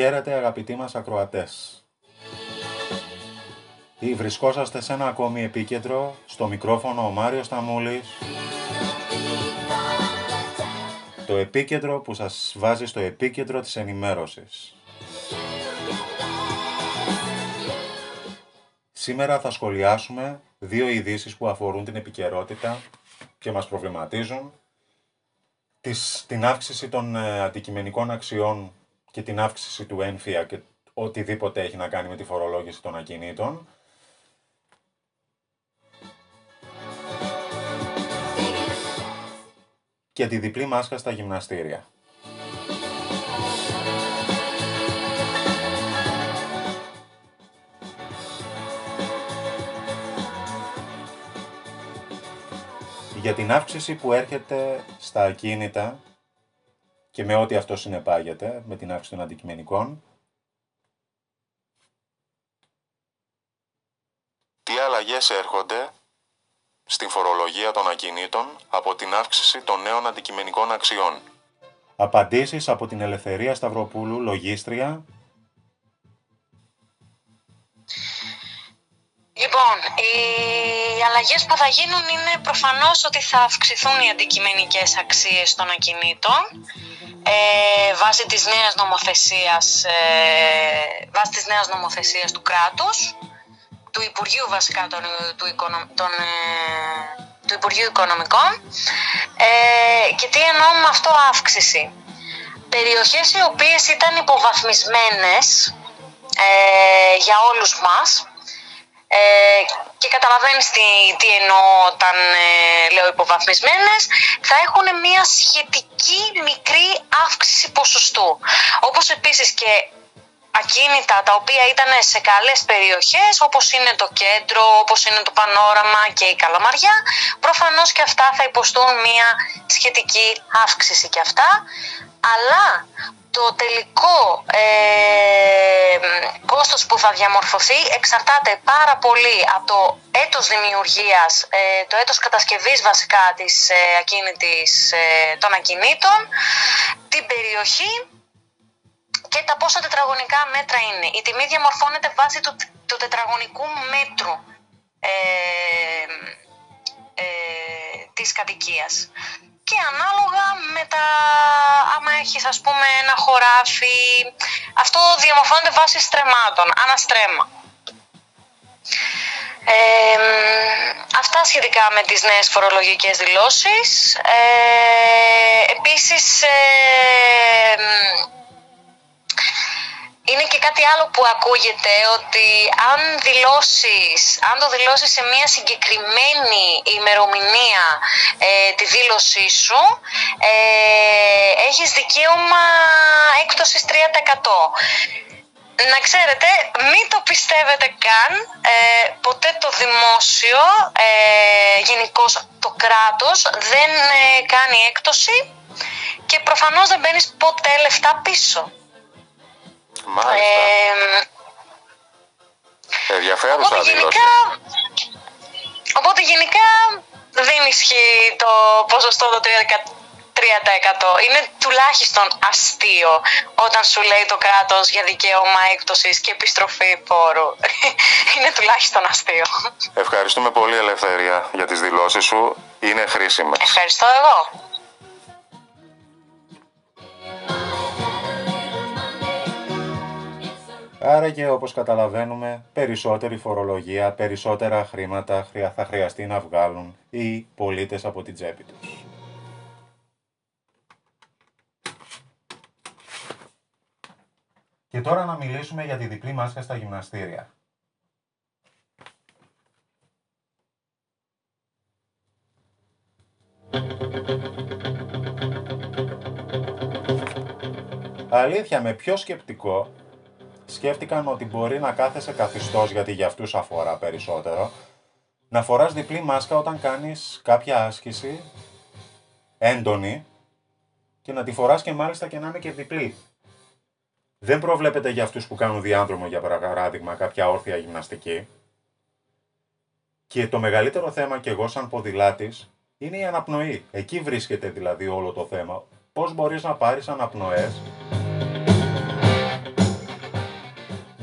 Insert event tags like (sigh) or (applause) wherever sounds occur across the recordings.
Χαίρετε αγαπητοί μας ακροατές. Ή βρισκόσαστε σε ένα ακόμη επίκεντρο, στο μικρόφωνο ο Μάριος Ταμούλης. Το επίκεντρο που σας βάζει στο επίκεντρο της ενημέρωσης. Σήμερα θα σχολιάσουμε δύο ειδήσεις που αφορούν την επικαιρότητα και μας προβληματίζουν. Της, την αύξηση των ε, αντικειμενικών αξιών και την αύξηση του ένφια και οτιδήποτε έχει να κάνει με τη φορολόγηση των ακινήτων. Και τη διπλή μάσκα στα γυμναστήρια. Για την αύξηση που έρχεται στα ακίνητα και με ό,τι αυτό συνεπάγεται, με την αύξηση των αντικειμενικών. Τι αλλαγές έρχονται στην φορολογία των ακινήτων από την αύξηση των νέων αντικειμενικών αξιών; Απαντήσεις από την Ελευθερία Σταυροπούλου, λογίστρια. Λοιπόν, οι αλλαγές που θα γίνουν είναι προφανώς ότι θα αυξηθούν οι αντικειμενικές αξίες των ακινήτων ε, βάσει της νέας νομοθεσίας, ε, βάσει της νέας νομοθεσίας του κράτους, του Υπουργείου βασικά των, του, των, ε, του Υπουργείου Οικονομικών ε, και τι εννοώ με αυτό αύξηση. Περιοχές οι οποίες ήταν υποβαθμισμένες ε, για όλους μας ε, και καταλαβαίνεις τι, τι εννοώ όταν ε, λέω υποβαθμισμένες, θα έχουν μια σχετική μικρή αύξηση ποσοστού. Όπως επίσης και ακίνητα τα οποία ήταν σε καλές περιοχές όπως είναι το κέντρο, όπως είναι το πανόραμα και η καλαμαριά προφανώς και αυτά θα υποστούν μια σχετική αύξηση και αυτά αλλά το τελικό ε, κόστος που θα διαμορφωθεί εξαρτάται πάρα πολύ από το έτος δημιουργίας, ε, το έτος κατασκευής βασικά της ε, ακίνητης, ε, των ακινήτων, την περιοχή και τα πόσα τετραγωνικά μέτρα είναι. Η τιμή διαμορφώνεται βάσει του, του τετραγωνικού μέτρου ε, ε, της κατοικίας και ανάλογα με τα άμα έχεις ας πούμε ένα χωράφι αυτό διαμορφώνεται βάσει στρεμάτων, αναστρέμα. Ε, αυτά σχετικά με τις νέες φορολογικές δηλώσεις. Ε, επίσης, ε, είναι και κάτι άλλο που ακούγεται ότι αν δηλώσεις, αν το δηλώσεις σε μια συγκεκριμένη ημερομηνία ε, τη δήλωσή σου ε, έχεις δικαίωμα έκπτωσης 3%. Να ξέρετε, μην το πιστεύετε καν, ε, ποτέ το δημόσιο, ε, γενικώς το κράτος δεν ε, κάνει έκπτωση και προφανώς δεν μπαίνεις ποτέ λεφτά πίσω. Μάλιστα. Ε, Ενδιαφέρουσα οπότε γενικά, οπότε γενικά δεν ισχύει το ποσοστό το 3%. Είναι τουλάχιστον αστείο όταν σου λέει το κράτος για δικαίωμα έκπτωσης και επιστροφή πόρου. (laughs) Είναι τουλάχιστον αστείο. Ευχαριστούμε πολύ Ελευθερία για τις δηλώσεις σου. Είναι χρήσιμες. Ευχαριστώ εγώ. Άρα και όπως καταλαβαίνουμε, περισσότερη φορολογία, περισσότερα χρήματα θα χρειαστεί να βγάλουν οι πολίτες από την τσέπη τους. Και τώρα να μιλήσουμε για τη διπλή μάσκα στα γυμναστήρια. Αλήθεια, με πιο σκεπτικό σκέφτηκαν ότι μπορεί να κάθεσαι καθιστός γιατί για αυτούς αφορά περισσότερο, να φοράς διπλή μάσκα όταν κάνεις κάποια άσκηση έντονη και να τη φοράς και μάλιστα και να είναι και διπλή. Δεν προβλέπεται για αυτούς που κάνουν διάνδρομο για παράδειγμα κάποια όρθια γυμναστική. Και το μεγαλύτερο θέμα και εγώ σαν ποδηλάτης είναι η αναπνοή. Εκεί βρίσκεται δηλαδή όλο το θέμα. Πώς μπορείς να πάρεις αναπνοές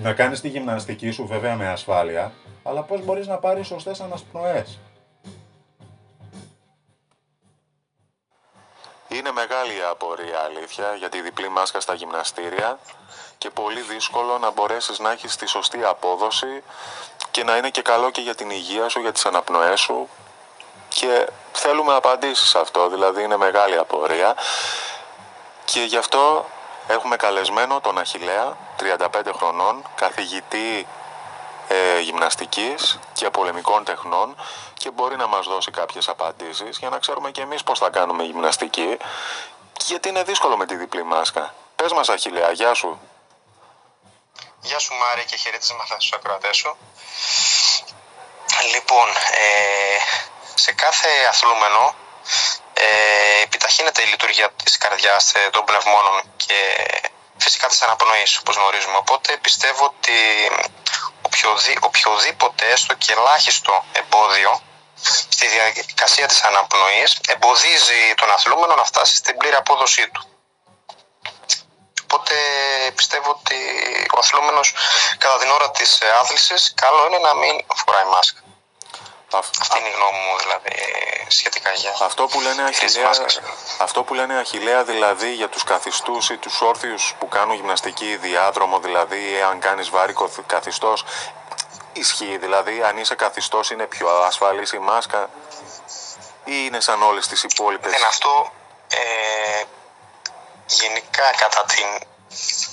να κάνεις τη γυμναστική σου βέβαια με ασφάλεια, αλλά πώς μπορείς να πάρεις σωστές ανασπνοές; Είναι μεγάλη η απορία αλήθεια για τη διπλή μάσκα στα γυμναστήρια και πολύ δύσκολο να μπορέσεις να έχεις τη σωστή απόδοση και να είναι και καλό και για την υγεία σου, για τις αναπνοές σου και θέλουμε απαντήσεις σε αυτό, δηλαδή είναι μεγάλη απορία και γι' αυτό έχουμε καλεσμένο τον Αχιλέα, 35 χρονών, καθηγητή ε, γυμναστικής και πολεμικών τεχνών και μπορεί να μας δώσει κάποιες απαντήσεις για να ξέρουμε και εμείς πώς θα κάνουμε γυμναστική γιατί είναι δύσκολο με τη διπλή μάσκα. Πες μας Αχιλέα, γεια σου. Γεια σου Μάρια και χαιρέτισμα στους ακροατές σου. Λοιπόν, ε, σε κάθε αθλούμενο ε, επιταχύνεται η λειτουργία της καρδιάς, ε, των πνευμόνων και φυσικά της αναπνοής, όπως γνωρίζουμε. Οπότε πιστεύω ότι οποιοδή, οποιοδήποτε έστω και ελάχιστο εμπόδιο στη διαδικασία της αναπνοής εμποδίζει τον αθλούμενο να φτάσει στην πλήρη απόδοσή του. Οπότε πιστεύω ότι ο αθλούμενος κατά την ώρα της άθλησης καλό είναι να μην φοράει μάσκα. Αυτή είναι η γνώμη μου δηλαδή σχετικά για αυτό που λένε αχιλέα, Αυτό που λένε αχιλέα δηλαδή για τους καθιστούς ή τους όρθιους που κάνουν γυμναστική διάδρομο δηλαδή αν κάνεις βάρη καθιστός ισχύει δηλαδή αν είσαι καθιστός είναι πιο ασφαλής η μάσκα ή είναι σαν όλες τις υπόλοιπες; Είναι αυτό ε, γενικά κατά την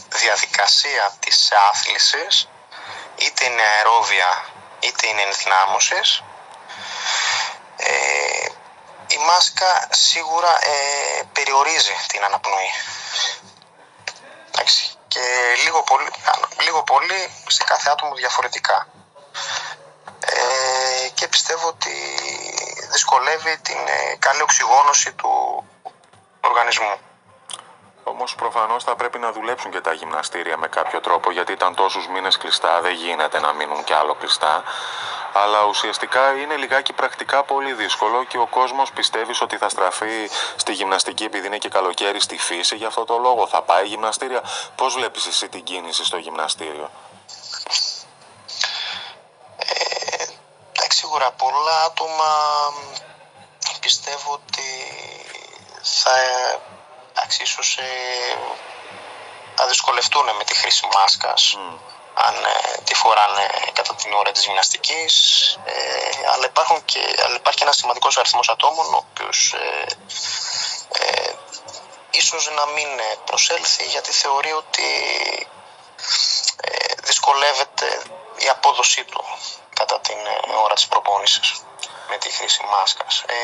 διαδικασία της άθλησης είτε είναι αερόβια είτε είναι ενδυνάμωσης ε, η μάσκα σίγουρα ε, περιορίζει την αναπνοή. Εντάξει. Και λίγο πολύ, λίγο πολύ σε κάθε άτομο διαφορετικά. Ε, και πιστεύω ότι δυσκολεύει την ε, καλή οξυγόνωση του οργανισμού. Όμως προφανώς θα πρέπει να δουλέψουν και τα γυμναστήρια με κάποιο τρόπο γιατί ήταν τόσους μήνες κλειστά, δεν γίνεται να μείνουν κι άλλο κλειστά αλλά ουσιαστικά είναι λιγάκι πρακτικά πολύ δύσκολο και ο κόσμος πιστεύεις ότι θα στραφεί στη γυμναστική επειδή είναι και καλοκαίρι στη φύση, γι' αυτό το λόγο θα πάει γυμναστήρια. Πώς βλέπεις εσύ την κίνηση στο γυμναστήριο; Ε, εντάξει, σίγουρα πολλά άτομα πιστεύω ότι θα εντάξει, ίσως, ε, θα δυσκολευτούν με τη χρήση μάσκας αν ε, τη φοράνε κατά την ώρα της γυμναστικής ε, αλλά, υπάρχουν και, αλλά υπάρχει και ένας σημαντικός αριθμός ατόμων ο οποίος ε, ε, ίσως να μην προσέλθει γιατί θεωρεί ότι ε, δυσκολεύεται η απόδοσή του κατά την ώρα της προπόνησης με τη χρήση μάσκας. Ε,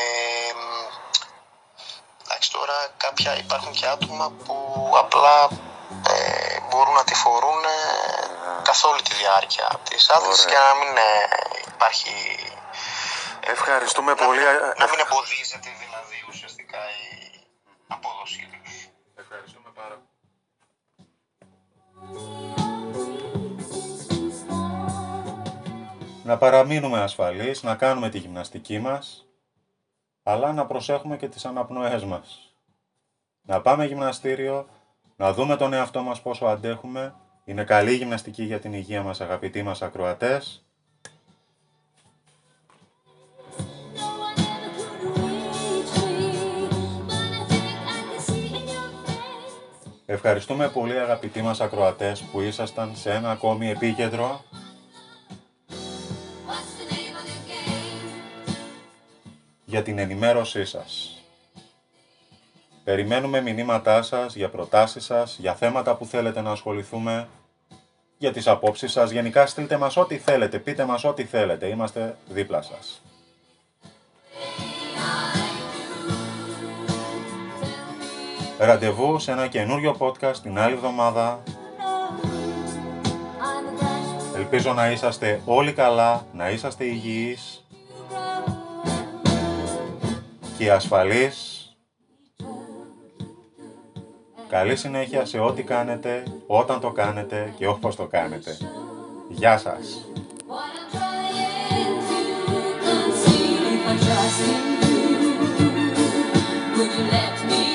εντάξει τώρα κάποια υπάρχουν και άτομα που απλά ε, μπορούν να τη φορούν καθ' όλη τη διάρκεια της άδειας και να μην ε, υπάρχει... Ευχαριστούμε πολύ. Να μην εμποδίζεται δηλαδή ουσιαστικά η απόδοσή τους. Ευχαριστούμε πάρα πολύ. Να παραμείνουμε ασφαλείς, να κάνουμε τη γυμναστική μας, αλλά να προσέχουμε και τις αναπνοές μας. Να πάμε γυμναστήριο, να δούμε τον εαυτό μας πόσο αντέχουμε είναι καλή γυμναστική για την υγεία μας αγαπητοί μας ακροατές. Ευχαριστούμε πολύ αγαπητοί μας ακροατές που ήσασταν σε ένα ακόμη επίκεντρο για την ενημέρωσή σας. Περιμένουμε μηνύματά σας για προτάσεις σας, για θέματα που θέλετε να ασχοληθούμε, για τις απόψεις σας. Γενικά στείλτε μας ό,τι θέλετε, πείτε μας ό,τι θέλετε, είμαστε δίπλα σας. Ραντεβού σε ένα καινούριο podcast την άλλη εβδομάδα. Ελπίζω να είσαστε όλοι καλά, να είσαστε υγιείς και ασφαλείς Καλή συνέχεια σε ό,τι κάνετε, όταν το κάνετε και όπως το κάνετε. Γεια σας! Would you let me